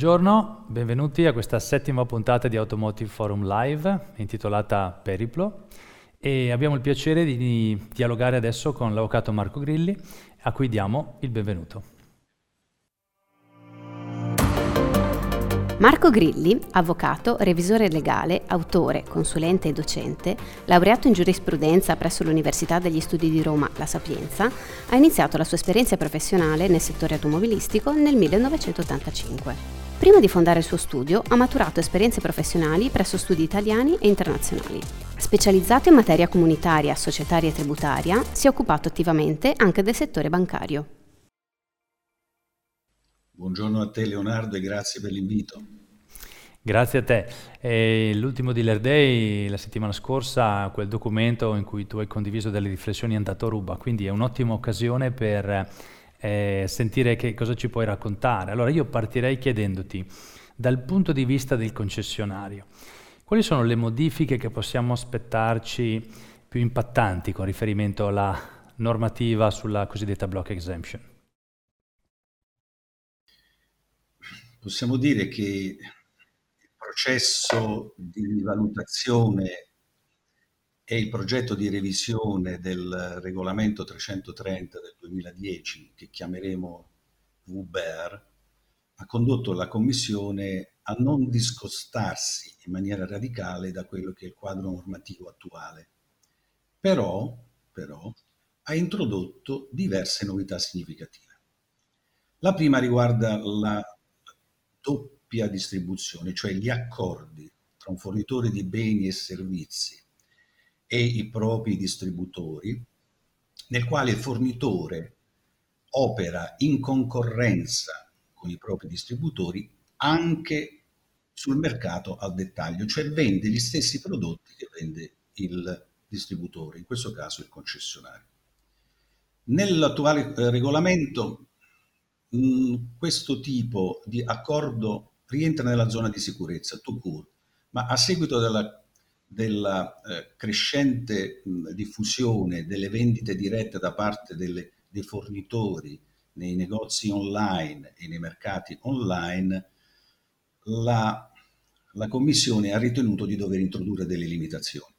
Buongiorno, benvenuti a questa settima puntata di Automotive Forum Live intitolata Periplo e abbiamo il piacere di dialogare adesso con l'avvocato Marco Grilli a cui diamo il benvenuto. Marco Grilli, avvocato, revisore legale, autore, consulente e docente, laureato in giurisprudenza presso l'Università degli Studi di Roma La Sapienza, ha iniziato la sua esperienza professionale nel settore automobilistico nel 1985. Prima di fondare il suo studio ha maturato esperienze professionali presso studi italiani e internazionali. Specializzato in materia comunitaria, societaria e tributaria, si è occupato attivamente anche del settore bancario. Buongiorno a te Leonardo e grazie per l'invito. Grazie a te. E l'ultimo Dealer Day, la settimana scorsa, quel documento in cui tu hai condiviso delle riflessioni è andato a ruba, quindi è un'ottima occasione per eh, sentire che cosa ci puoi raccontare. Allora io partirei chiedendoti, dal punto di vista del concessionario, quali sono le modifiche che possiamo aspettarci più impattanti con riferimento alla normativa sulla cosiddetta block exemption? Possiamo dire che il processo di valutazione e il progetto di revisione del regolamento 330 del 2010, che chiameremo VBER, ha condotto la Commissione a non discostarsi in maniera radicale da quello che è il quadro normativo attuale. Però, però ha introdotto diverse novità significative. La prima riguarda la doppia distribuzione, cioè gli accordi tra un fornitore di beni e servizi e i propri distributori, nel quale il fornitore opera in concorrenza con i propri distributori anche sul mercato al dettaglio, cioè vende gli stessi prodotti che vende il distributore, in questo caso il concessionario. Nell'attuale eh, regolamento mh, questo tipo di accordo rientra nella zona di sicurezza, to court, ma a seguito della, della eh, crescente mh, diffusione delle vendite dirette da parte delle, dei fornitori nei negozi online e nei mercati online, la, la Commissione ha ritenuto di dover introdurre delle limitazioni.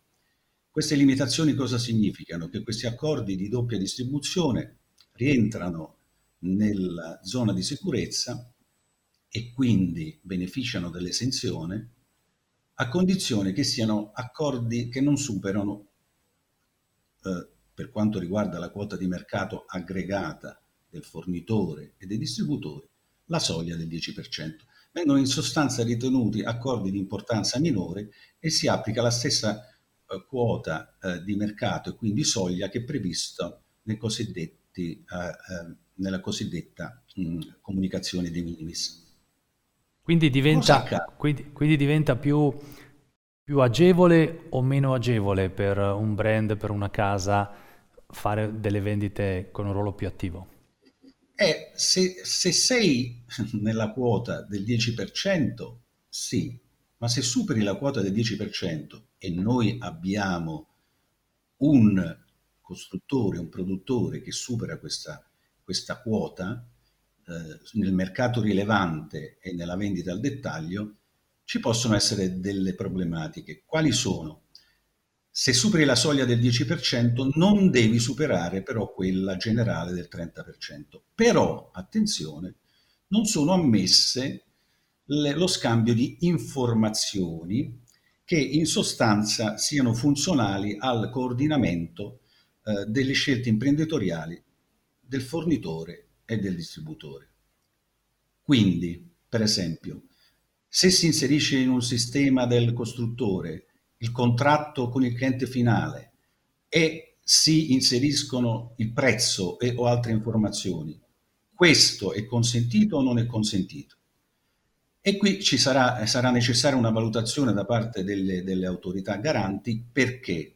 Queste limitazioni cosa significano? Che questi accordi di doppia distribuzione rientrano nella zona di sicurezza e quindi beneficiano dell'esenzione a condizione che siano accordi che non superano, eh, per quanto riguarda la quota di mercato aggregata del fornitore e dei distributori, la soglia del 10%. Vengono in sostanza ritenuti accordi di importanza minore e si applica la stessa eh, quota eh, di mercato e quindi soglia che è prevista nei cosiddetti eh, eh, nella cosiddetta mh, comunicazione di minimis. Quindi diventa, quindi, quindi diventa più, più, agevole o meno agevole per un brand, per una casa, fare delle vendite con un ruolo più attivo? Eh, se, se sei nella quota del 10%, sì, ma se superi la quota del 10% e noi abbiamo un costruttore, un produttore che supera questa questa quota nel mercato rilevante e nella vendita al dettaglio, ci possono essere delle problematiche. Quali sono? Se superi la soglia del 10% non devi superare però quella generale del 30%. Però, attenzione, non sono ammesse le, lo scambio di informazioni che in sostanza siano funzionali al coordinamento eh, delle scelte imprenditoriali del fornitore e del distributore. Quindi, per esempio, se si inserisce in un sistema del costruttore il contratto con il cliente finale e si inseriscono il prezzo e, o altre informazioni, questo è consentito o non è consentito? E qui ci sarà, sarà necessaria una valutazione da parte delle, delle autorità garanti perché?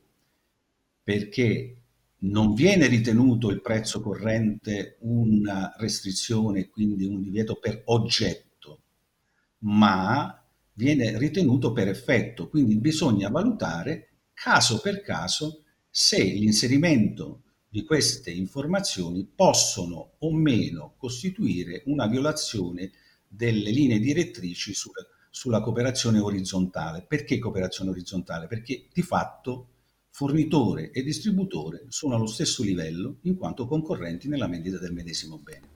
Perché non viene ritenuto il prezzo corrente una restrizione, quindi un divieto per oggetto, ma viene ritenuto per effetto, quindi bisogna valutare caso per caso se l'inserimento di queste informazioni possono o meno costituire una violazione delle linee direttrici sulla, sulla cooperazione orizzontale. Perché cooperazione orizzontale? Perché di fatto fornitore e distributore sono allo stesso livello in quanto concorrenti nella vendita del medesimo bene.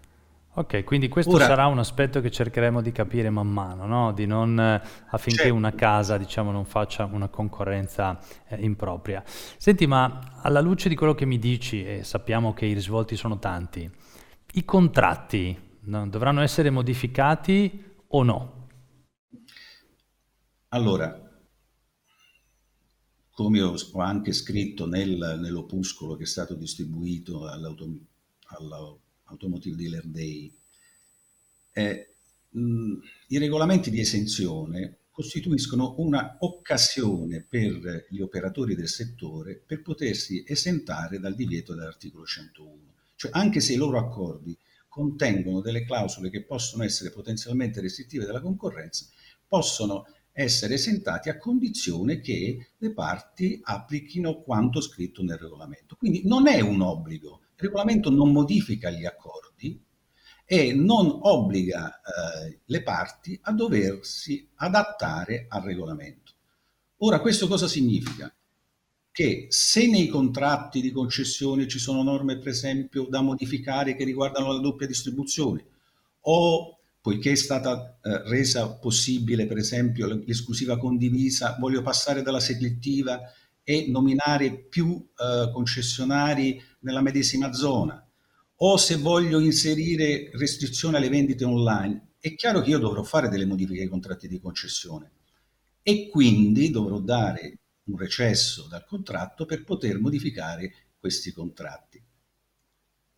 Ok, quindi questo Ora, sarà un aspetto che cercheremo di capire man mano, no? di non, affinché certo. una casa diciamo, non faccia una concorrenza eh, impropria. Senti, ma alla luce di quello che mi dici, e sappiamo che i risvolti sono tanti, i contratti no? dovranno essere modificati o no? Allora, come ho, anche scritto nel, nell'opuscolo che è stato distribuito all'Automotive Dealer Day, eh, mh, i regolamenti di esenzione costituiscono un'occasione per gli operatori del settore per potersi esentare dal divieto dell'articolo 101. Cioè, anche se i loro accordi contengono delle clausole che possono essere potenzialmente restrittive della concorrenza, possono essere esentati a condizione che le parti applichino quanto scritto nel regolamento. Quindi non è un obbligo, il regolamento non modifica gli accordi e non obbliga eh, le parti a doversi adattare al regolamento. Ora, questo cosa significa? Che se nei contratti di concessione ci sono norme, per esempio, da modificare che riguardano la doppia distribuzione o poiché è stata eh, resa possibile, per esempio, l'esclusiva condivisa, voglio passare dalla selettiva e nominare più eh, concessionari nella medesima zona, o se voglio inserire restrizioni alle vendite online, è chiaro che io dovrò fare delle modifiche ai contratti di concessione e quindi dovrò dare un recesso dal contratto per poter modificare questi contratti.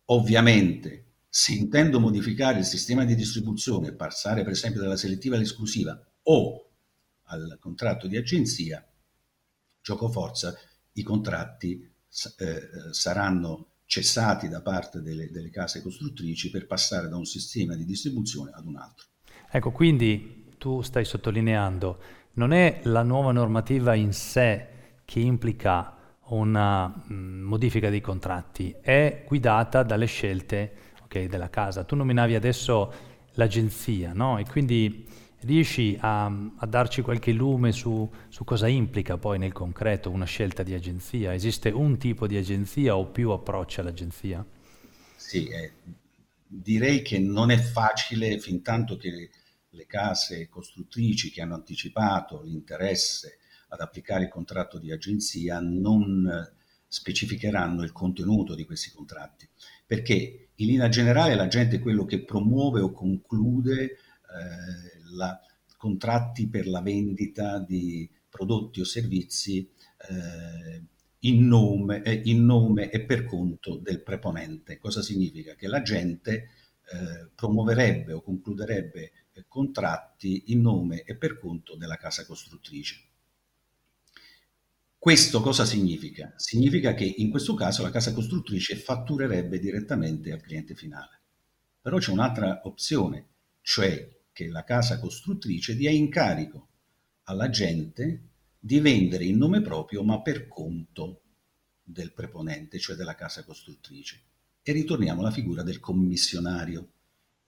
Ovviamente se intendo modificare il sistema di distribuzione passare per esempio dalla selettiva all'esclusiva o al contratto di agenzia, gioco forza, i contratti eh, saranno cessati da parte delle, delle case costruttrici per passare da un sistema di distribuzione ad un altro. Ecco, quindi tu stai sottolineando, non è la nuova normativa in sé che implica una mh, mm, modifica dei contratti, è guidata dalle scelte okay, della casa. Tu nominavi adesso l'agenzia, no? E quindi riesci a, a darci qualche lume su, su, cosa implica poi nel concreto una scelta di agenzia? Esiste un tipo di agenzia o più approcci all'agenzia? Sì, eh, direi che non è facile fin tanto che le case costruttrici che hanno anticipato l'interesse ad applicare il contratto di agenzia non specificheranno il contenuto di questi contratti, perché in linea generale la gente è quello che promuove o conclude eh, la, contratti per la vendita di prodotti o servizi eh, in, nome, eh, in, nome, e per conto del preponente. Cosa significa? Che la gente eh, promuoverebbe o concluderebbe eh, contratti in nome e per conto della casa costruttrice. Questo cosa significa? Significa che in questo caso la casa costruttrice fatturerebbe direttamente al cliente finale. Però c'è un'altra opzione, cioè che la casa costruttrice dia incarico alla gente di vendere in nome proprio ma per conto del preponente, cioè della casa costruttrice. E ritorniamo alla figura del commissionario.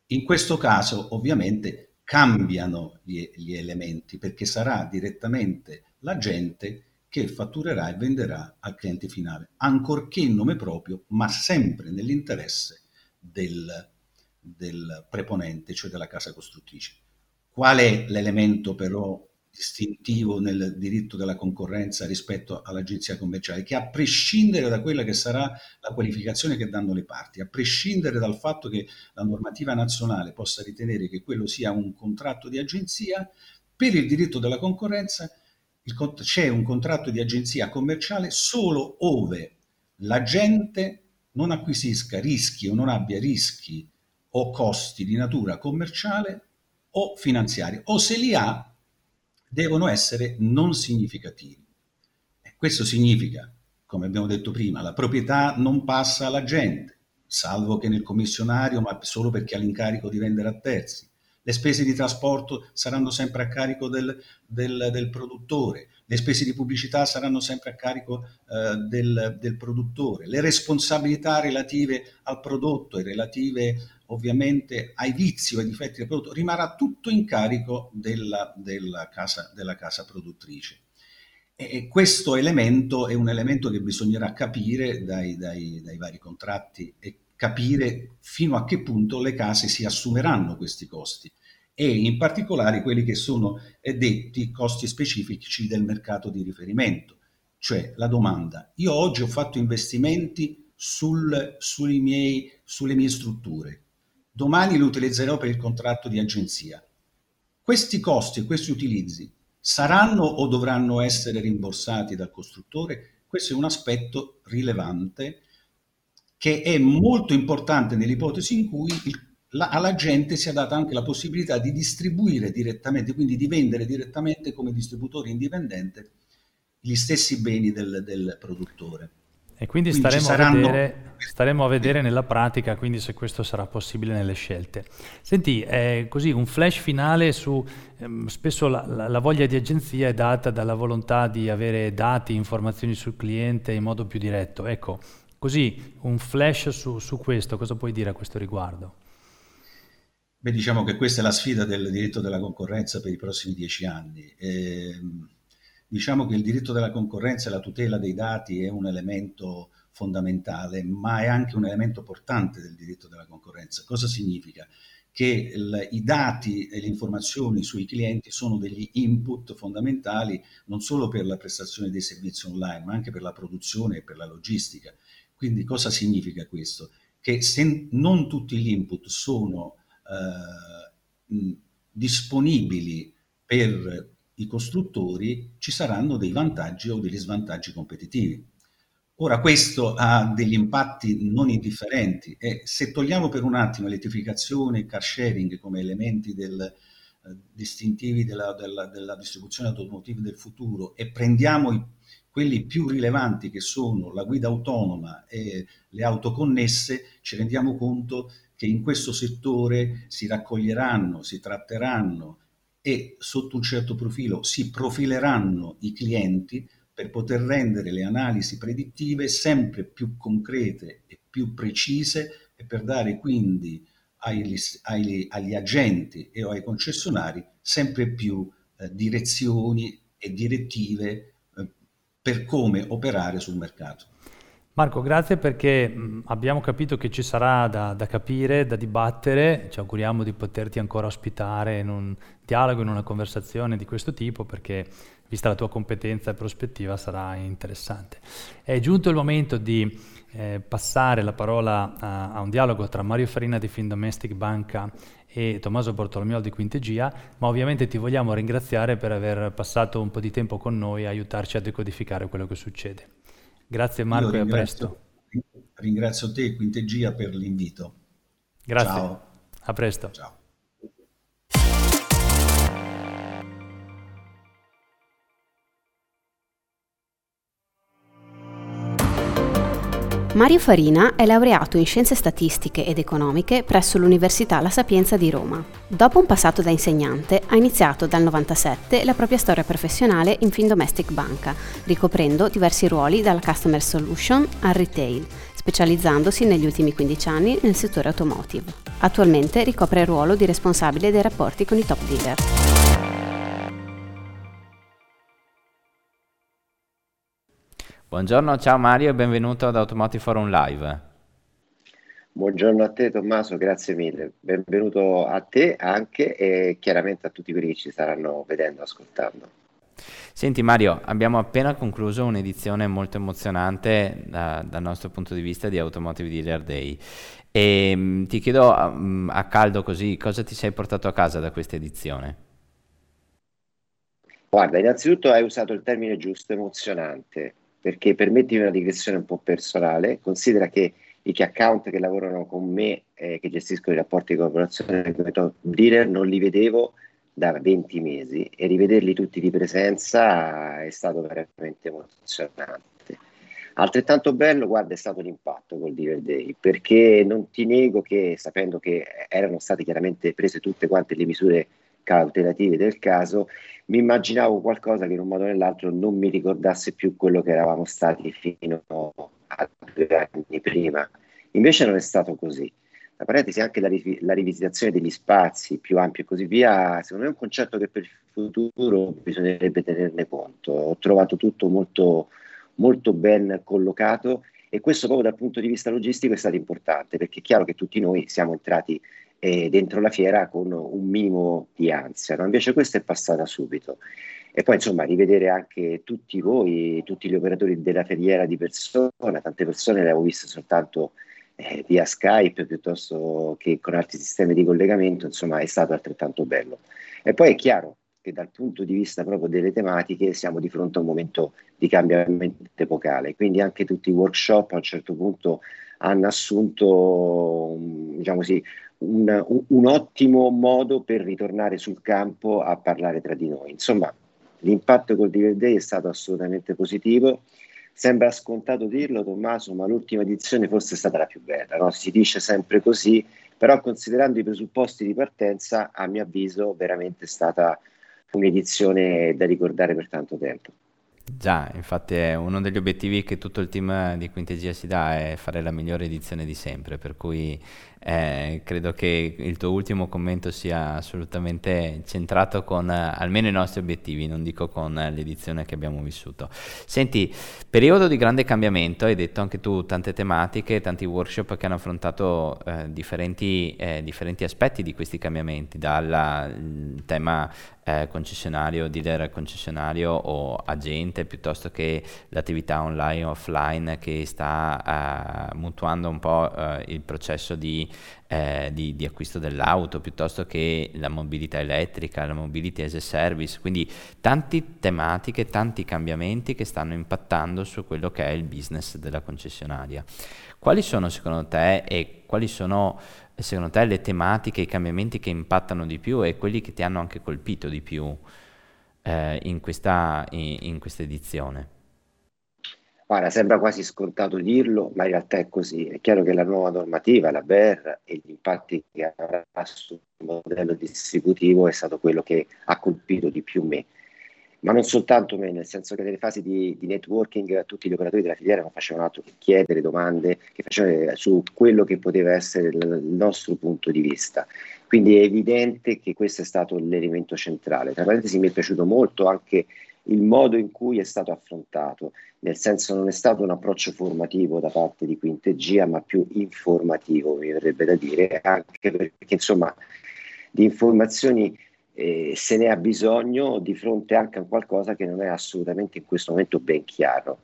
In questo caso ovviamente cambiano gli, gli elementi perché sarà direttamente la gente che fatturerà e venderà al cliente finale, ancorché in nome proprio, ma sempre nell'interesse del, del preponente, cioè della casa costruttrice. Qual è l'elemento però distintivo nel diritto della concorrenza rispetto all'agenzia commerciale, che a prescindere da quella che sarà la qualificazione che danno le parti, a prescindere dal fatto che la normativa nazionale possa ritenere che quello sia un contratto di agenzia, per il diritto della concorrenza il, c'è un contratto di agenzia commerciale solo ove l'agente non acquisisca rischi o non abbia rischi o costi di natura commerciale o finanziaria, o se li ha devono essere non significativi. E questo significa, come abbiamo detto prima, la proprietà non passa all'agente, salvo che nel commissionario, ma solo perché ha l'incarico di vendere a terzi. Le spese di trasporto saranno sempre a carico del, del, del produttore, le spese di pubblicità saranno sempre a carico eh, del, del, produttore, le responsabilità relative al prodotto e relative ovviamente ai vizi o ai difetti del prodotto rimarrà tutto in carico della, della, casa, della casa produttrice. E questo elemento è un elemento che bisognerà capire dai, dai, dai vari contratti e capire fino a che punto le case si assumeranno questi costi e in particolare quelli che sono detti costi specifici del mercato di riferimento, cioè la domanda. Io oggi ho fatto investimenti sul, miei, sulle mie strutture, domani li utilizzerò per il contratto di agenzia. Questi costi e questi utilizzi saranno o dovranno essere rimborsati dal costruttore? Questo è un aspetto rilevante che è molto importante nell'ipotesi in cui il, la, alla gente sia data anche la possibilità di distribuire direttamente, quindi di vendere direttamente come distributore indipendente gli stessi beni del, del produttore. E quindi, quindi staremo, saranno... a vedere, staremo, a vedere, nella pratica quindi se questo sarà possibile nelle scelte. Senti, eh, così un flash finale su, ehm, spesso la, la, la, voglia di agenzia è data dalla volontà di avere dati, informazioni sul cliente in modo più diretto. Ecco, Così, un flash su, su questo, cosa puoi dire a questo riguardo? Beh, diciamo che questa è la sfida del diritto della concorrenza per i prossimi dieci anni. Eh, diciamo che il diritto della concorrenza e la tutela dei dati è un elemento fondamentale, ma è anche un elemento portante del diritto della concorrenza. Cosa significa? Che il, i dati e le informazioni sui clienti sono degli input fondamentali non solo per la prestazione dei servizi online, ma anche per la produzione e per la logistica. Quindi cosa significa questo? Che se non tutti gli input sono eh, disponibili per i costruttori, ci saranno dei vantaggi o degli svantaggi competitivi. Ora, questo ha degli impatti non indifferenti e se togliamo per un attimo elettrificazione e car sharing come elementi del, eh, distintivi della, della, della distribuzione automotiva del futuro e prendiamo i quelli più rilevanti che sono la guida autonoma e le auto connesse, ci rendiamo conto che in questo settore si raccoglieranno, si tratteranno e sotto un certo profilo si profileranno i clienti per poter rendere le analisi predittive sempre più concrete e più precise e per dare quindi agli, agli, agli agenti e ai concessionari sempre più eh, direzioni e direttive per come operare sul mercato. Marco, grazie perché mh, abbiamo capito che ci sarà da, da, capire, da dibattere, ci auguriamo di poterti ancora ospitare in un dialogo, in una conversazione di questo tipo perché vista la tua competenza e prospettiva sarà interessante. È giunto il momento di eh, passare la parola a, a, un dialogo tra Mario Farina di Findomestic Banca e Tommaso Bortolomeo di Quintegia, ma ovviamente ti vogliamo ringraziare per aver passato un po' di tempo con noi e aiutarci a decodificare quello che succede. Grazie Marco e a presto. Ringrazio te e Quintegia per l'invito. Grazie. Ciao. A presto. Ciao. Mario Farina è laureato in Scienze Statistiche ed Economiche presso l'Università La Sapienza di Roma. Dopo un passato da insegnante, ha iniziato dal 97 la propria storia professionale in Findomestic Banca, ricoprendo diversi ruoli dalla Customer Solution al Retail, specializzandosi negli ultimi 15 anni nel settore automotive. Attualmente ricopre il ruolo di responsabile dei rapporti con i top dealer. Buongiorno, ciao Mario e benvenuto ad Automotive Forum Live. Buongiorno a te Tommaso, grazie mille. Benvenuto a te anche e chiaramente a tutti quelli che ci staranno vedendo, ascoltando. Senti Mario, abbiamo appena concluso un'edizione molto emozionante da, dal nostro punto di vista di Automotive Dealer Day e mh, mm, ti chiedo um, a caldo così cosa ti sei portato a casa da questa edizione? Guarda, innanzitutto hai usato il termine giusto, emozionante perché permettimi una digressione un po' personale, considera che i key account che lavorano con me, eh, che gestiscono i rapporti di collaborazione come top dealer, non li vedevo da 20 mesi e rivederli tutti di presenza è stato veramente emozionante. Altrettanto bello, guarda, è stato l'impatto col Dealer Day, perché non ti nego che, sapendo che erano state chiaramente prese tutte quante le misure cautelative del caso, mi immaginavo qualcosa che in un modo o nell'altro non mi ricordasse più quello che eravamo stati fino a due anni prima. Invece non è stato così. Tra parentesi, anche la, la rivisitazione degli spazi più ampi e così via, secondo me è un concetto che per il futuro bisognerebbe tenerne conto. Ho trovato tutto molto, molto ben collocato e questo proprio dal punto di vista logistico è stato importante perché è chiaro che tutti noi siamo entrati eh, dentro la fiera con un minimo di ansia, no? invece questa è passata subito. E poi insomma rivedere anche tutti voi, tutti gli operatori della filiera di persona, tante persone le avevo viste soltanto eh, via Skype piuttosto che con altri sistemi di collegamento, insomma è stato altrettanto bello. E poi è chiaro che dal punto di vista proprio delle tematiche siamo di fronte a un momento di cambiamento epocale, quindi anche tutti i workshop a un certo punto hanno assunto diciamo così, un, un, ottimo modo per ritornare sul campo a parlare tra di noi. Insomma, l'impatto col Diver Day è stato assolutamente positivo. Sembra scontato dirlo, Tommaso, ma l'ultima edizione forse è stata la più bella, no? si dice sempre così, però considerando i presupposti di partenza, a mio avviso, veramente è stata un'edizione da ricordare per tanto tempo. Già, infatti è uno degli obiettivi che tutto il team di Quintegia si dà è fare la migliore edizione di sempre, per cui eh, credo che il tuo ultimo commento sia assolutamente centrato con eh, almeno i nostri obiettivi, non dico con eh, l'edizione che abbiamo vissuto. Senti, periodo di grande cambiamento, hai detto anche tu tante tematiche, tanti workshop che hanno affrontato eh, differenti, eh, differenti, aspetti di questi cambiamenti, dal tema eh, concessionario, dealer concessionario o agente, piuttosto che l'attività online o offline che sta mutuando un po' il processo di eh, di, di, acquisto dell'auto piuttosto che la mobilità elettrica, la mobility as a service, quindi tante tematiche, tanti cambiamenti che stanno impattando su quello che è il business della concessionaria. Quali sono secondo te e quali sono secondo te le tematiche, i cambiamenti che impattano di più e quelli che ti hanno anche colpito di più eh, in, questa, in, in questa edizione? Guarda, sembra quasi scontato dirlo, ma in realtà è così. È chiaro che la nuova normativa, la BER e gli impatti che avrà sul modello distributivo è stato quello che ha colpito di più me. Ma non soltanto me, nel senso che nelle fasi di, di networking tutti gli operatori della filiera non facevano altro che chiedere domande che facevano su quello che poteva essere il, il nostro punto di vista. Quindi è evidente che questo è stato l'elemento centrale. Tra parentesi mi è piaciuto molto anche il modo in cui è stato affrontato, nel senso non è stato un approccio formativo da parte di Quintegia, ma più informativo, mi verrebbe da dire, anche perché insomma di informazioni eh, se ne ha bisogno di fronte anche a qualcosa che non è assolutamente in questo momento ben chiaro.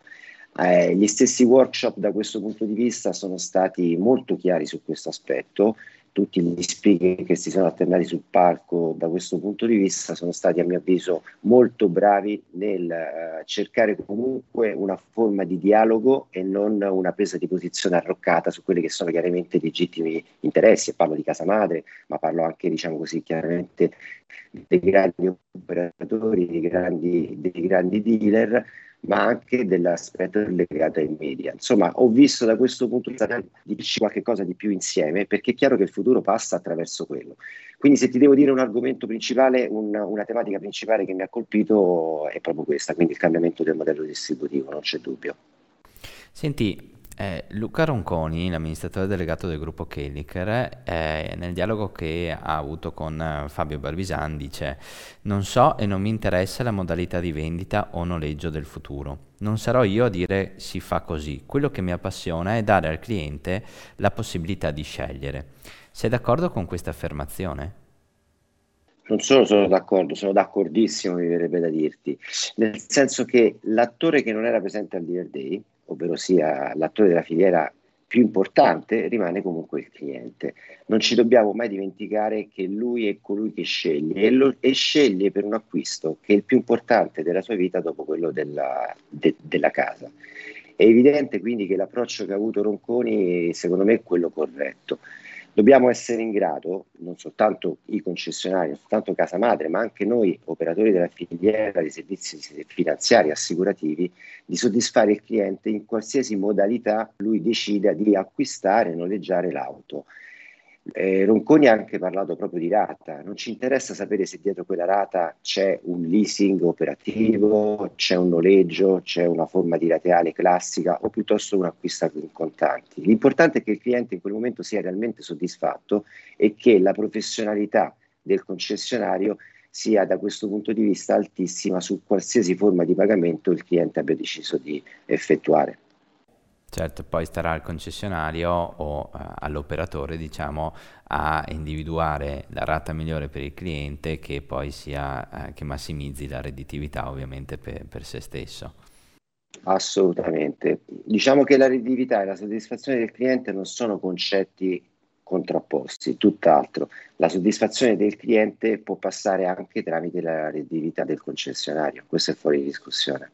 Eh, gli stessi workshop da questo punto di vista sono stati molto chiari su questo aspetto tutti gli speaker che si sono alternati sul palco da questo punto di vista sono stati a mio avviso molto bravi nel uh, cercare comunque una forma di dialogo e non una presa di posizione arroccata su quelli che sono chiaramente legittimi interessi, e parlo di casa madre, ma parlo anche diciamo così chiaramente dei grandi operatori, dei grandi, dei grandi dealer ma anche dell'aspetto legato ai media. Insomma, ho visto da questo punto di vista di dirci qualche cosa di più insieme, perché è chiaro che il futuro passa attraverso quello. Quindi se ti devo dire un argomento principale, una, una tematica principale che mi ha colpito è proprio questa, quindi il cambiamento del modello distributivo, non c'è dubbio. Senti, eh, Luca Ronconi, l'amministratore delegato del gruppo Kelliker, eh, nel dialogo che ha avuto con eh, Fabio Barbisan dice non so e non mi interessa la modalità di vendita o noleggio del futuro. Non sarò io a dire si fa così. Quello che mi appassiona è dare al cliente la possibilità di scegliere. Sei d'accordo con questa affermazione? Non solo sono d'accordo, sono d'accordissimo, mi verrebbe da dirti, nel senso che l'attore che non era presente al Dealer Day ovvero sia l'attore della filiera più importante, rimane comunque il cliente. Non ci dobbiamo mai dimenticare che lui è colui che sceglie e, lo, e sceglie per un acquisto che è il più importante della sua vita dopo quello della, de, della casa. È evidente quindi che l'approccio che ha avuto Ronconi secondo me è quello corretto. Dobbiamo essere in grado, non soltanto i concessionari, non soltanto Casa Madre, ma anche noi operatori della filiera dei servizi finanziari assicurativi, di soddisfare il cliente in qualsiasi modalità lui decida di acquistare e noleggiare l'auto. Eh, Ronconi ha anche parlato proprio di rata, non ci interessa sapere se dietro quella rata c'è un leasing operativo, c'è un noleggio, c'è una forma di rateale classica o piuttosto un acquisto in contanti. L'importante è che il cliente in quel momento sia realmente soddisfatto e che la professionalità del concessionario sia da questo punto di vista altissima su qualsiasi forma di pagamento il cliente abbia deciso di effettuare. Certo, poi starà al concessionario o uh, all'operatore, diciamo, a individuare la rata migliore per il cliente che poi sia, uh, che massimizzi la redditività ovviamente per, per se stesso. Assolutamente. Diciamo che la redditività e la soddisfazione del cliente non sono concetti contrapposti, tutt'altro. La soddisfazione del cliente può passare anche tramite la redditività del concessionario, questo è fuori discussione.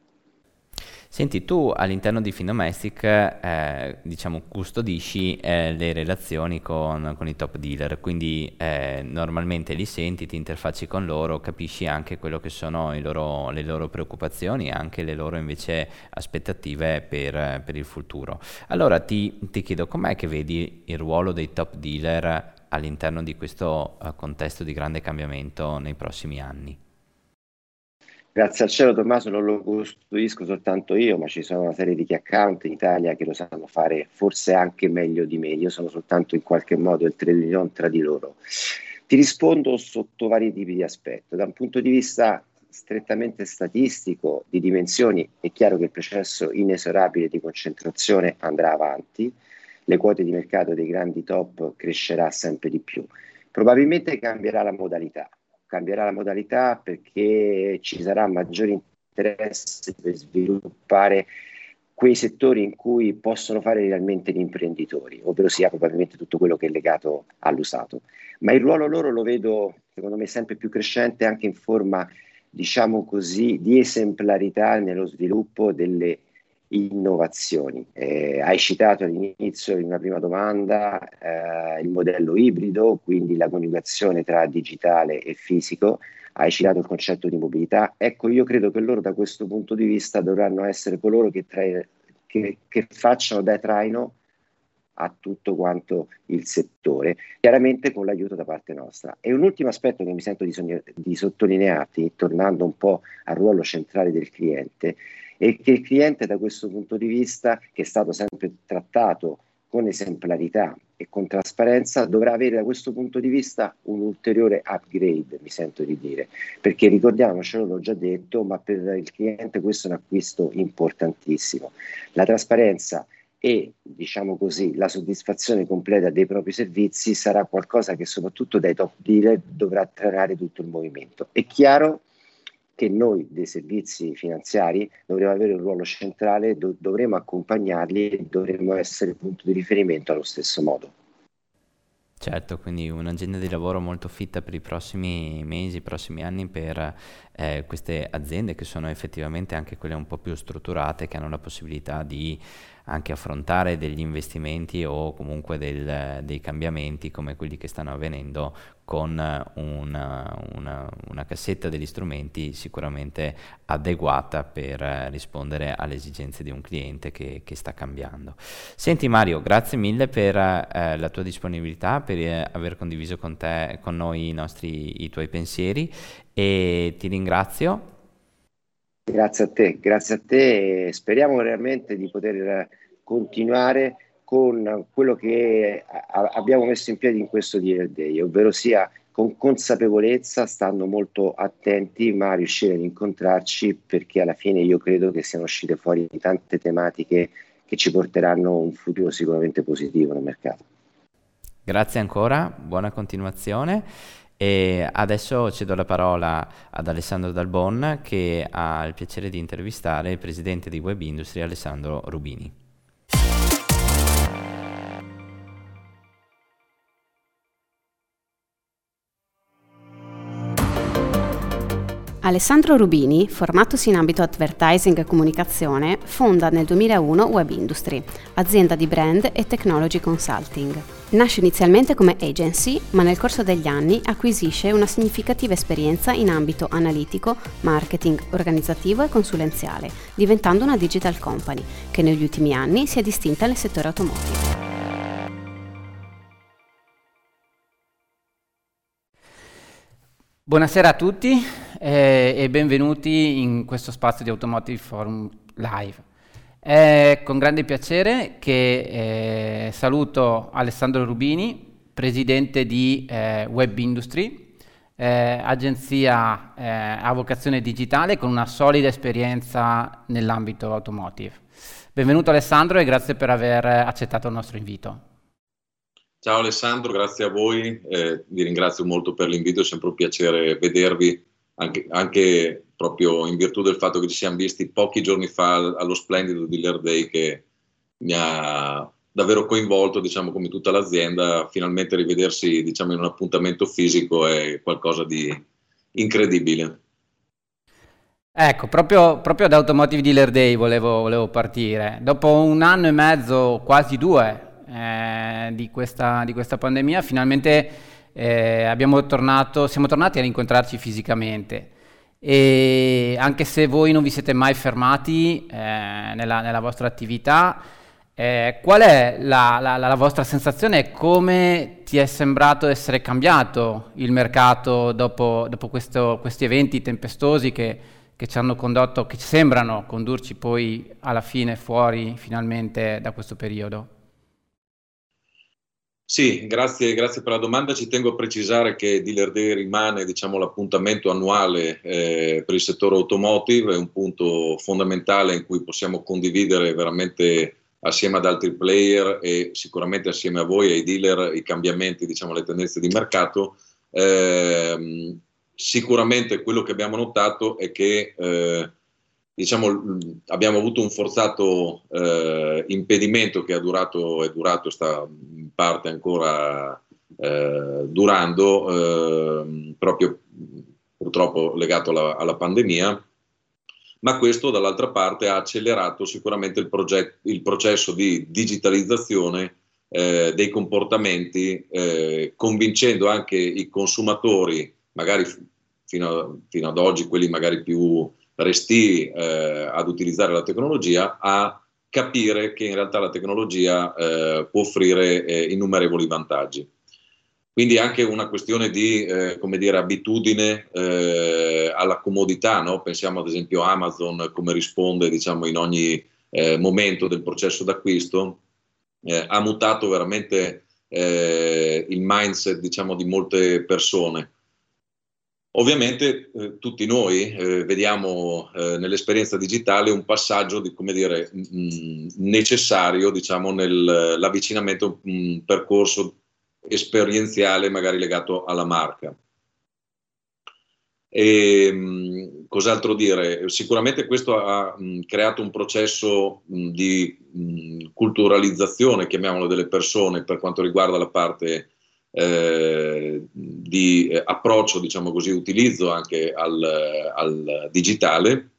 Senti, tu all'interno di Finomestic, eh, diciamo, custodisci eh, le relazioni con, con, i top dealer, quindi eh, normalmente li senti, ti interfacci con loro, capisci anche quello che sono loro, le loro preoccupazioni e anche le loro invece aspettative per, per il futuro. Allora ti, ti, chiedo, com'è che vedi il ruolo dei top dealer all'interno di questo uh, contesto di grande cambiamento nei prossimi anni? Grazie al cielo Tommaso non lo custodisco soltanto io, ma ci sono una serie di account in Italia che lo sanno fare forse anche meglio di me. Io sono soltanto in qualche modo il trade tra di loro. Ti rispondo sotto vari tipi di aspetti. Da un punto di vista strettamente statistico, di dimensioni, è chiaro che il processo inesorabile di concentrazione andrà avanti, le quote di mercato dei grandi top crescerà sempre di più. Probabilmente cambierà la modalità cambierà la modalità perché ci sarà maggiore interesse per sviluppare quei settori in cui possono fare realmente gli imprenditori, ovvero sia probabilmente tutto quello che è legato all'usato. Ma il ruolo loro lo vedo, secondo me, sempre più crescente anche in forma, diciamo così, di esemplarità nello sviluppo delle innovazioni. Eh, hai citato all'inizio in una prima domanda eh, il modello ibrido, quindi la coniugazione tra digitale e fisico, hai citato il concetto di mobilità. Ecco, io credo che loro da questo punto di vista dovranno essere coloro che, tra, che, che facciano da traino a tutto quanto il settore, chiaramente con l'aiuto da parte nostra. E un ultimo aspetto che mi sento di, sogno, di sottolinearti, tornando un po' al ruolo centrale del cliente, e che il cliente da questo punto di vista, che è stato sempre trattato con esemplarità e con trasparenza, dovrà avere da questo punto di vista un ulteriore upgrade, mi sento di dire, perché ricordiamocelo, l'ho già detto, ma per il cliente questo è un acquisto importantissimo. La trasparenza e diciamo così la soddisfazione completa dei propri servizi sarà qualcosa che soprattutto dai top dealer dovrà attrarre tutto il movimento. È chiaro che noi dei servizi finanziari dovremo avere un ruolo centrale, do- dovremo accompagnarli e dovremo essere punto di riferimento allo stesso modo. Certo, quindi un'agenda di lavoro molto fitta per i prossimi mesi, i prossimi anni per eh, queste aziende che sono effettivamente anche quelle un po' più strutturate, che hanno la possibilità di anche affrontare degli investimenti o comunque del, dei cambiamenti come quelli che stanno avvenendo con una, una, una, cassetta degli strumenti sicuramente adeguata per rispondere alle esigenze di un cliente che, che sta cambiando. Senti Mario, grazie mille per eh, la tua disponibilità, per eh, aver condiviso con, te, con noi i, nostri, i tuoi pensieri e ti ringrazio Grazie a te, grazie a te speriamo realmente di poter continuare con quello che abbiamo messo in piedi in questo Dealer Day, ovvero sia con consapevolezza, stando molto attenti, ma riuscire ad incontrarci perché alla fine io credo che siano uscite fuori tante tematiche che ci porteranno un futuro sicuramente positivo nel mercato. Grazie ancora, buona continuazione e adesso cedo la parola ad Alessandro Dalbon che ha il piacere di intervistare il presidente di Web Industry Alessandro Rubini. Alessandro Rubini, formatosi in ambito advertising e comunicazione, fonda nel 2001 Web Industry, azienda di brand e technology consulting. Nasce inizialmente come agency, ma nel corso degli anni acquisisce una significativa esperienza in ambito analitico, marketing, organizzativo e consulenziale, diventando una digital company, che negli ultimi anni si è distinta nel settore automotive. Buonasera a tutti eh, e benvenuti in questo spazio di Automotive Forum Live. È con grande piacere che eh, saluto Alessandro Rubini, presidente di eh, Web Industry, eh, agenzia eh, a vocazione digitale con una solida esperienza nell'ambito automotive. Benvenuto Alessandro e grazie per aver accettato il nostro invito. Ciao Alessandro, grazie a voi, eh, vi ringrazio molto per l'invito, è sempre un piacere vedervi anche, anche proprio in virtù del fatto che ci siamo visti pochi giorni fa allo splendido Dealer Day che mi ha davvero coinvolto, diciamo, come tutta l'azienda, finalmente rivedersi, diciamo, in un appuntamento fisico è qualcosa di incredibile. Ecco, proprio, proprio da Automotive Dealer Day volevo, volevo, partire. Dopo un anno e mezzo, quasi due, eh, di, questa, di, questa, pandemia, finalmente eh, tornato, siamo tornati a incontrarci fisicamente. E anche se voi non vi siete mai fermati eh, nella, nella, vostra attività, eh, qual è la, la, la, vostra sensazione e come ti è sembrato essere cambiato il mercato dopo, dopo questo, questi eventi tempestosi che, che, ci hanno condotto, che sembrano condurci poi alla fine fuori finalmente da questo periodo? Sì, grazie, grazie, per la domanda. Ci tengo a precisare che Dealer Day rimane diciamo, l'appuntamento annuale eh, per il settore automotive, è un punto fondamentale in cui possiamo condividere veramente assieme ad altri player e sicuramente assieme a voi, ai dealer, i cambiamenti, diciamo, le tendenze di mercato. Eh, sicuramente quello che abbiamo notato è che eh, diciamo, abbiamo avuto un forzato eh, impedimento che ha durato e durato, sta in parte ancora eh, durando, eh, proprio purtroppo legato alla, alla, pandemia, ma questo dall'altra parte ha accelerato sicuramente il, proget- il processo di digitalizzazione eh, dei comportamenti, eh, convincendo anche i consumatori, magari fino, a, fino ad oggi quelli magari più resti eh, ad utilizzare la tecnologia a capire che in realtà la tecnologia eh, può offrire eh, innumerevoli vantaggi. Quindi anche una questione di eh, dire, abitudine eh, alla comodità, no? pensiamo ad esempio a Amazon come risponde diciamo, in ogni eh, momento del processo d'acquisto, ha mutato veramente il mindset diciamo, di molte persone Ovviamente eh, tutti noi eh, vediamo eh, nell'esperienza digitale un passaggio di, dire, mh, mm, necessario diciamo, nell'avvicinamento a un percorso esperienziale magari legato alla marca. E, mh, mm, cos'altro dire? Sicuramente questo ha mh, mm, creato un processo di culturalizzazione, chiamiamolo, delle persone per quanto riguarda la parte eh, di eh, approccio, diciamo così, utilizzo anche al, al digitale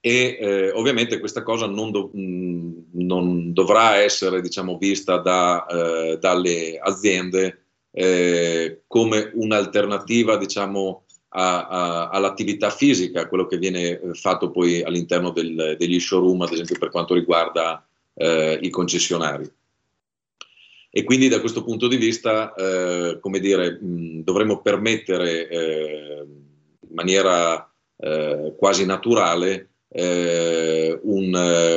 e eh, ovviamente questa cosa non, do, mh, non dovrà essere diciamo, vista da, eh, dalle aziende eh, come un'alternativa diciamo, a, a, all'attività fisica, quello che viene fatto poi all'interno del, degli showroom, ad esempio per quanto riguarda eh, i concessionari. E quindi da questo punto di vista, eh, come dire, mh, dovremmo permettere eh, in maniera eh, quasi naturale eh, un,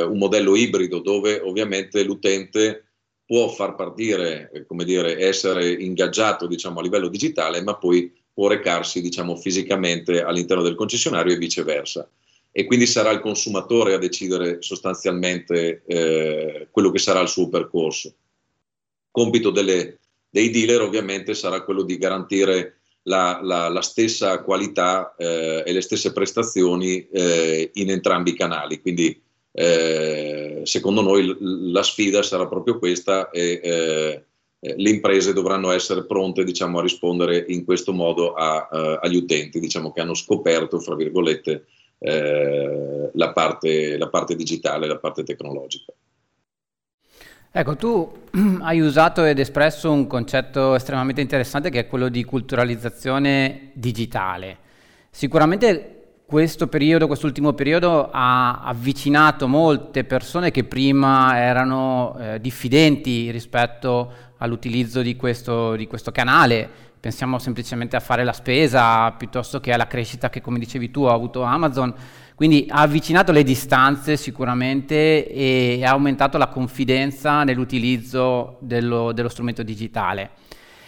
un, modello ibrido dove ovviamente l'utente può far partire, come dire, essere ingaggiato diciamo, a livello digitale, ma poi può recarsi diciamo, fisicamente all'interno del concessionario e viceversa. E quindi sarà il consumatore a decidere sostanzialmente eh, quello che sarà il suo percorso compito delle, dei dealer ovviamente sarà quello di garantire la, la, la stessa qualità eh, e le stesse prestazioni eh, in entrambi i canali. Quindi eh, secondo noi la sfida sarà proprio questa e eh, le imprese dovranno essere pronte diciamo, a rispondere in questo modo a, a, agli utenti diciamo, che hanno scoperto, fra virgolette, eh, la parte, la parte digitale, la parte tecnologica. Ecco, tu hai usato ed espresso un concetto estremamente interessante che è quello di culturalizzazione digitale. Sicuramente questo periodo, quest'ultimo periodo ha avvicinato molte persone che prima erano eh, diffidenti rispetto all'utilizzo di questo, di questo canale. Pensiamo semplicemente a fare la spesa piuttosto che alla crescita che, come dicevi tu, ha avuto Amazon. Quindi ha avvicinato le distanze sicuramente e ha aumentato la confidenza nell'utilizzo dello, dello strumento digitale.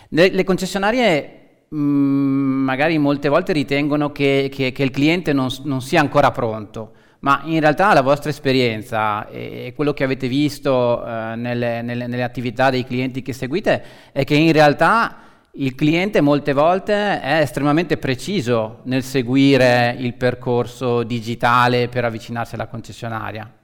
Le, le concessionarie mm, magari molte volte ritengono che, che, che il cliente non, non, sia ancora pronto, ma in realtà la vostra esperienza e, quello che avete visto eh, nelle, nelle, nelle attività dei clienti che seguite è che in realtà il cliente molte volte è estremamente preciso nel seguire il percorso digitale per avvicinarsi alla concessionaria.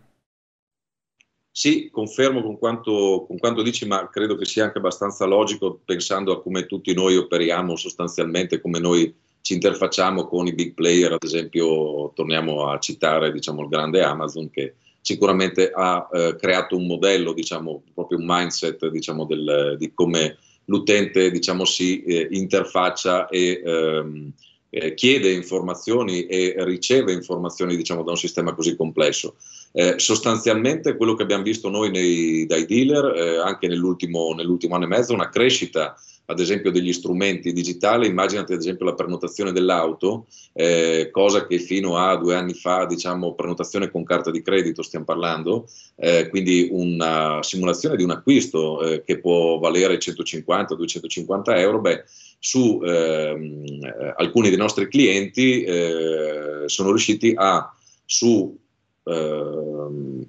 Sì, confermo con quanto, con quanto, dici, ma credo che sia anche abbastanza logico pensando a come tutti noi operiamo sostanzialmente, come noi ci interfacciamo con i big player, ad esempio torniamo a citare diciamo, il grande Amazon che sicuramente ha eh, creato un modello, diciamo, proprio un mindset diciamo, del, di come l'utente diciamo, si eh, interfaccia e ehm, eh, chiede informazioni e riceve informazioni diciamo, da un sistema così complesso. Eh, sostanzialmente quello che abbiamo visto noi nei, dai dealer, eh, anche nell'ultimo, nell'ultimo anno e mezzo, una crescita ad esempio degli strumenti digitali, immaginate ad esempio la prenotazione dell'auto, eh, cosa che fino a due anni fa, diciamo, prenotazione con carta di credito stiamo parlando, eh, quindi una simulazione di un acquisto eh, che può valere 150-250 euro, beh, su ehm, eh, alcuni dei nostri clienti eh, sono riusciti a su ehm,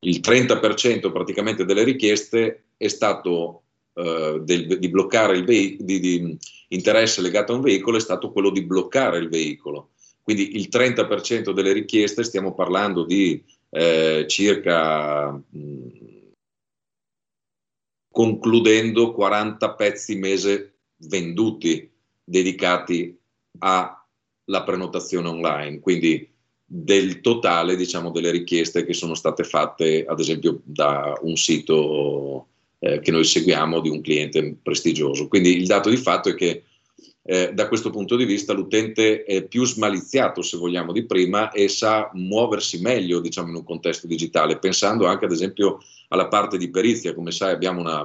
il 30% praticamente delle richieste è stato eh, del, di bloccare il veicolo, di, di, interesse legato a un veicolo è stato quello di bloccare il veicolo. Quindi il 30% delle richieste, stiamo parlando di eh, circa, mh, concludendo, 40 pezzi mese venduti dedicati alla prenotazione online. Quindi del totale diciamo, delle richieste che sono state fatte ad esempio da un sito eh, che noi seguiamo di un cliente prestigioso. Quindi il dato di fatto è che eh, da questo punto di vista l'utente è più smaliziato, se vogliamo, di prima e sa muoversi meglio diciamo, in un contesto digitale, pensando anche ad esempio alla parte di perizia. Come sai abbiamo una,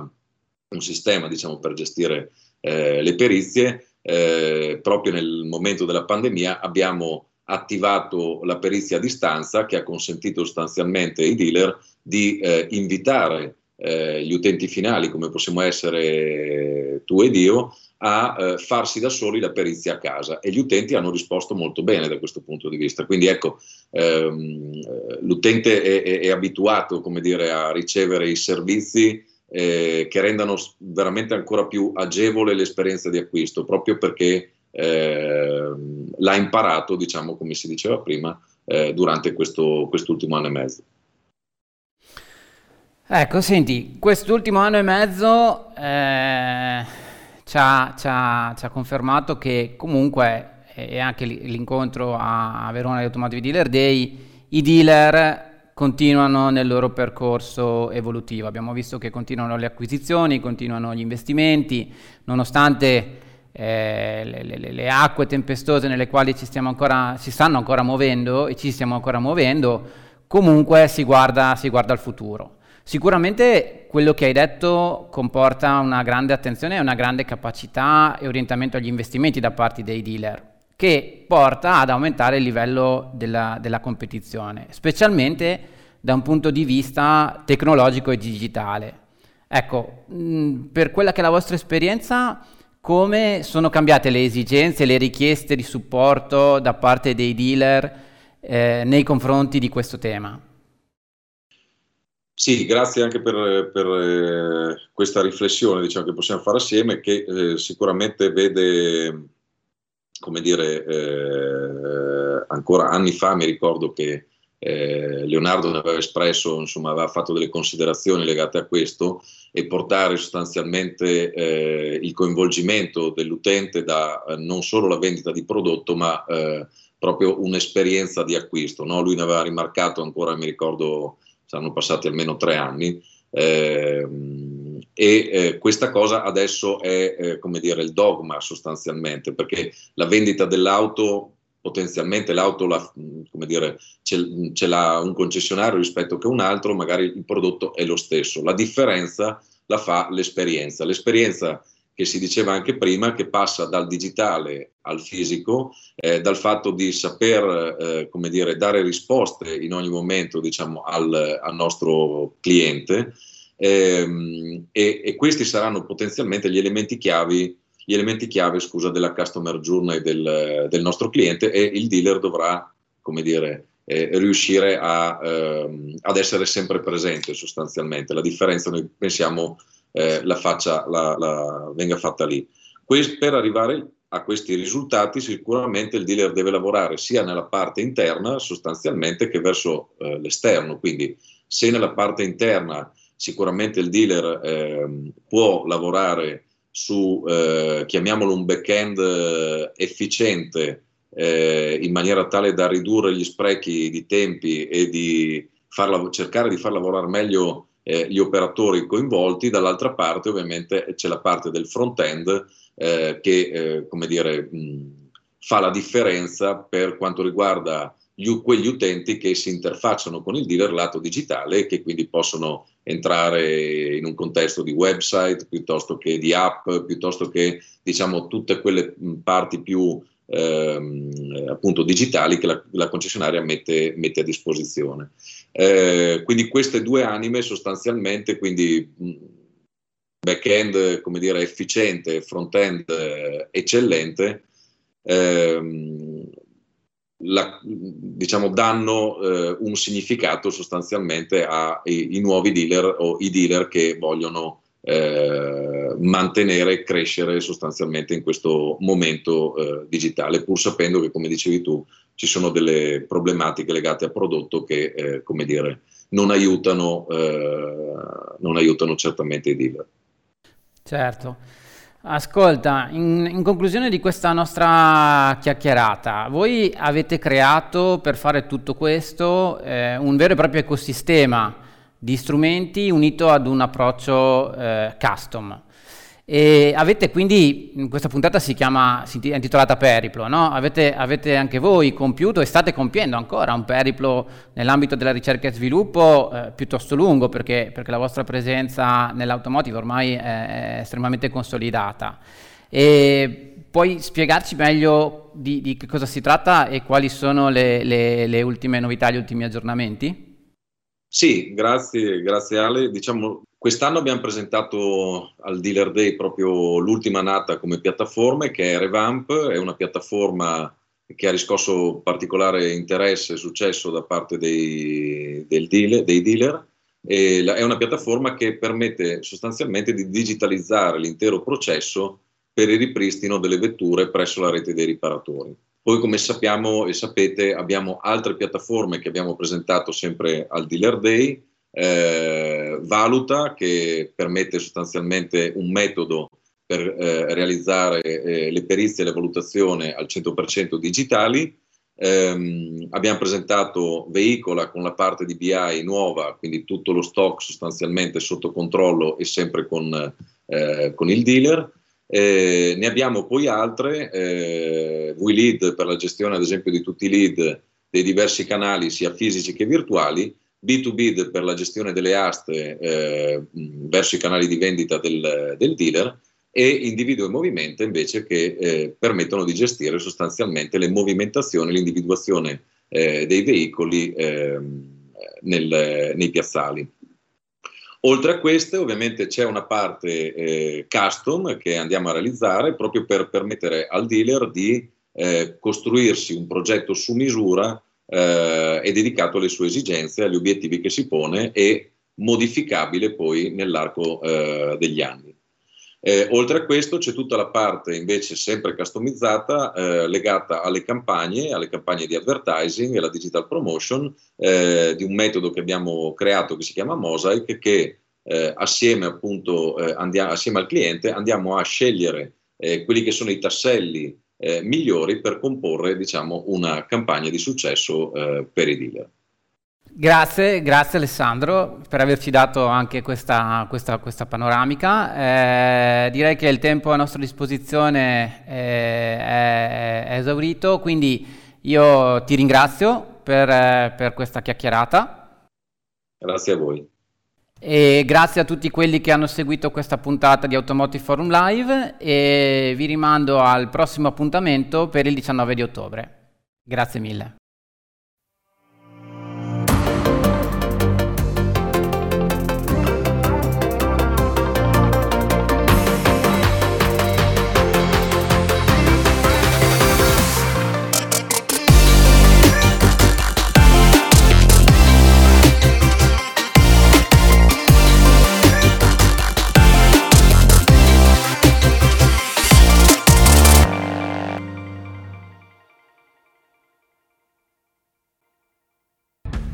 un sistema diciamo, per gestire eh, le perizie. Eh, proprio nel momento della pandemia abbiamo attivato la perizia a distanza che ha consentito sostanzialmente ai dealer di eh, invitare eh, gli utenti finali, come possiamo essere tu ed io, a eh, farsi da soli la perizia a casa e gli utenti hanno risposto molto bene da questo punto di vista. Quindi ecco, ehm, l'utente è, è, è abituato dire, a ricevere i servizi eh, che rendano veramente ancora più agevole l'esperienza di acquisto, proprio perché eh, l'ha imparato, diciamo, come si diceva prima, eh, durante questo, quest'ultimo anno e mezzo. Ecco, senti, quest'ultimo anno e mezzo eh, ci, ha, ci, ha, ci, ha, confermato che comunque, e anche l'incontro a Verona di Automotive Dealer Day, i dealer continuano nel loro percorso evolutivo. Abbiamo visto che continuano le acquisizioni, continuano gli investimenti, nonostante eh, le, le, le, acque tempestose nelle quali ci ancora, si stanno ancora muovendo e ci stiamo ancora muovendo, comunque si guarda, si guarda al futuro. Sicuramente quello che hai detto comporta una grande attenzione e una grande capacità e orientamento agli investimenti da parte dei dealer, che porta ad aumentare il livello della, della competizione, specialmente da un punto di vista tecnologico e digitale. Ecco, mh, per quella che è la vostra esperienza, come sono cambiate le esigenze, le richieste di supporto da parte dei dealer eh, nei confronti di questo tema? Sì, grazie anche per, per eh, questa riflessione diciamo, che possiamo fare assieme, che eh, sicuramente vede, come dire, eh, ancora anni fa mi ricordo che eh, Leonardo aveva espresso, insomma, aveva fatto delle considerazioni legate a questo e portare sostanzialmente eh, il coinvolgimento dell'utente da eh, non solo la vendita di prodotto, ma proprio un'esperienza di acquisto. No? Lui ne aveva rimarcato ancora, mi ricordo saranno passati almeno tre anni, Eh, e eh, questa cosa adesso è eh, come dire il dogma sostanzialmente perché la vendita dell'auto potenzialmente l'auto la, come dire, ce, ce l'ha un concessionario rispetto che un altro magari il prodotto è lo stesso. La differenza la fa l'esperienza. L'esperienza che si diceva anche prima, che passa dal digitale al fisico, eh, dal fatto di saper eh, come dire, dare risposte in ogni momento diciamo, al, al nostro cliente ehm, e, e, questi saranno potenzialmente gli elementi chiavi, gli elementi chiave scusa, della customer journey del, del, nostro cliente e il dealer dovrà come dire, eh, riuscire a, ehm, ad essere sempre presente sostanzialmente. La differenza noi pensiamo eh, la, faccia, la, la, venga fatta lì. Que- per arrivare a questi risultati sicuramente il dealer deve lavorare sia nella parte interna sostanzialmente che verso eh, l'esterno, quindi se nella parte interna sicuramente il dealer eh, può lavorare su, eh, chiamiamolo un back-end eh, efficiente eh, in maniera tale da ridurre gli sprechi di tempi e di farla, cercare di far lavorare meglio eh, gli operatori coinvolti, dall'altra parte ovviamente c'è la parte del front-end eh, che eh, come dire, mh, fa la differenza per quanto riguarda gli, quegli utenti che si interfacciano con il dealer lato digitale e che quindi possono entrare in un contesto di website piuttosto che di app, piuttosto che diciamo tutte quelle parti più ehm, appunto digitali che la, la concessionaria mette, mette, a disposizione. Eh, quindi queste due anime sostanzialmente, quindi back-end come dire efficiente, front-end eh, eccellente, ehm, la, diciamo, danno eh, un significato sostanzialmente ai nuovi dealer o i dealer che vogliono eh, mantenere e crescere sostanzialmente in questo momento eh, digitale, pur sapendo che, come dicevi tu, ci sono delle problematiche legate al prodotto che, eh, come dire, non aiutano, eh, non aiutano certamente i dealer. Certo. Ascolta, in, in, conclusione di questa nostra chiacchierata, voi avete creato per fare tutto questo eh, un vero e proprio ecosistema di strumenti unito ad un approccio eh, custom. E avete quindi, questa puntata si chiama, si è intitolata Periplo, no? avete, avete, anche voi compiuto e state compiendo ancora un periplo nell'ambito della ricerca e sviluppo eh, piuttosto lungo perché, perché, la vostra presenza nell'automotive ormai è, estremamente consolidata. E puoi spiegarci meglio di, di, che cosa si tratta e quali sono le, le, le ultime novità, gli ultimi aggiornamenti? Sì, grazie, grazie Ale. Diciamo, quest'anno abbiamo presentato al Dealer Day proprio l'ultima nata come piattaforma, che è Revamp, è una piattaforma che ha riscosso particolare interesse e successo da parte dei, dealer, dei dealer. E è una piattaforma che permette sostanzialmente di digitalizzare l'intero processo per il ripristino delle vetture presso la rete dei riparatori. Poi, come sappiamo e sapete, abbiamo altre piattaforme che abbiamo presentato sempre al Dealer Day. Eh, Valuta, che permette sostanzialmente un metodo per eh, realizzare eh, le perizie e la valutazione al 100% digitali. Eh, abbiamo presentato Veicola con la parte di BI nuova, quindi tutto lo stock sostanzialmente sotto controllo e sempre con, eh, con il dealer. Eh, ne abbiamo poi altre, eh, WeLead per la gestione ad esempio di tutti i lead dei diversi canali sia fisici che virtuali, B2B per la gestione delle aste eh, verso i canali di vendita del, del, dealer e individuo e movimento invece che eh, permettono di gestire sostanzialmente le movimentazioni, l'individuazione eh, dei veicoli ehm, nel, nei piazzali. Oltre a queste ovviamente c'è una parte eh, custom che andiamo a realizzare proprio per permettere al dealer di eh, costruirsi un progetto su misura eh, e dedicato alle sue esigenze, agli obiettivi che si pone e modificabile poi nell'arco eh, degli anni. Eh, oltre a questo c'è tutta la parte invece sempre customizzata eh, legata alle campagne, alle campagne di advertising e alla digital promotion eh, di un metodo che abbiamo creato che si chiama Mosaic che eh, assieme, appunto, eh, andiamo, assieme al cliente andiamo a scegliere eh, quelli che sono i tasselli migliori per comporre diciamo, una campagna di successo per i dealer. Grazie, grazie Alessandro per averci dato anche questa, questa, questa panoramica. Eh, direi che il tempo a nostra disposizione è, è, è esaurito, quindi io ti ringrazio per, per questa chiacchierata. Grazie a voi. E grazie a tutti quelli che hanno seguito questa puntata di Automotive Forum Live e vi rimando al prossimo appuntamento per il 19 di ottobre. Grazie mille.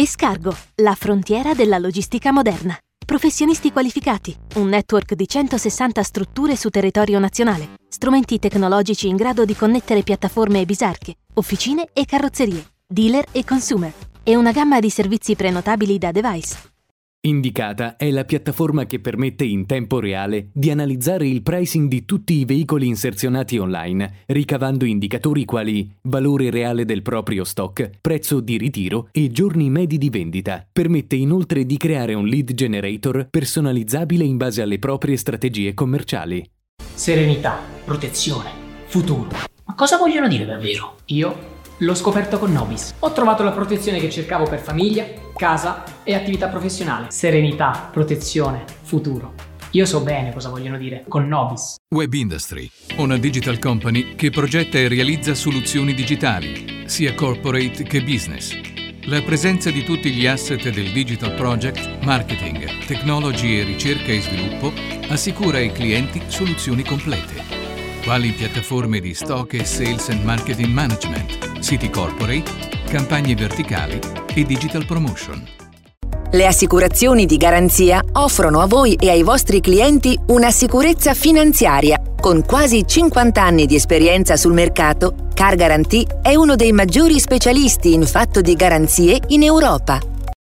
Escargo, la frontiera della logistica moderna. Professionisti qualificati, un network di 160 strutture su territorio nazionale, strumenti tecnologici in grado di connettere piattaforme e bisarche, officine e carrozzerie, dealer e consumer, e una gamma di servizi prenotabili da device. Indicata è la piattaforma che permette in tempo reale di analizzare il pricing di tutti i veicoli inserzionati online, ricavando indicatori quali valore reale del proprio stock, prezzo di ritiro e giorni medi di vendita. Permette inoltre di creare un lead generator personalizzabile in base alle proprie strategie commerciali. Serenità, protezione, futuro. Ma cosa vogliono dire davvero? Io L'ho scoperto con Nobis. Ho trovato la protezione che cercavo per famiglia, casa e attività professionale. Serenità, protezione, futuro. Io so bene cosa vogliono dire con Nobis. Web Industry, una digital company che progetta e realizza soluzioni digitali, sia corporate che business. La presenza di tutti gli asset del Digital Project, marketing, technology e ricerca e sviluppo assicura ai clienti soluzioni complete quali piattaforme di stock e sales and marketing management, siti corporate, campagne verticali e digital promotion. Le assicurazioni di garanzia offrono a voi e ai vostri clienti una sicurezza finanziaria. Con quasi 50 anni di esperienza sul mercato, Car Guarantee è uno dei maggiori specialisti in fatto di garanzie in Europa.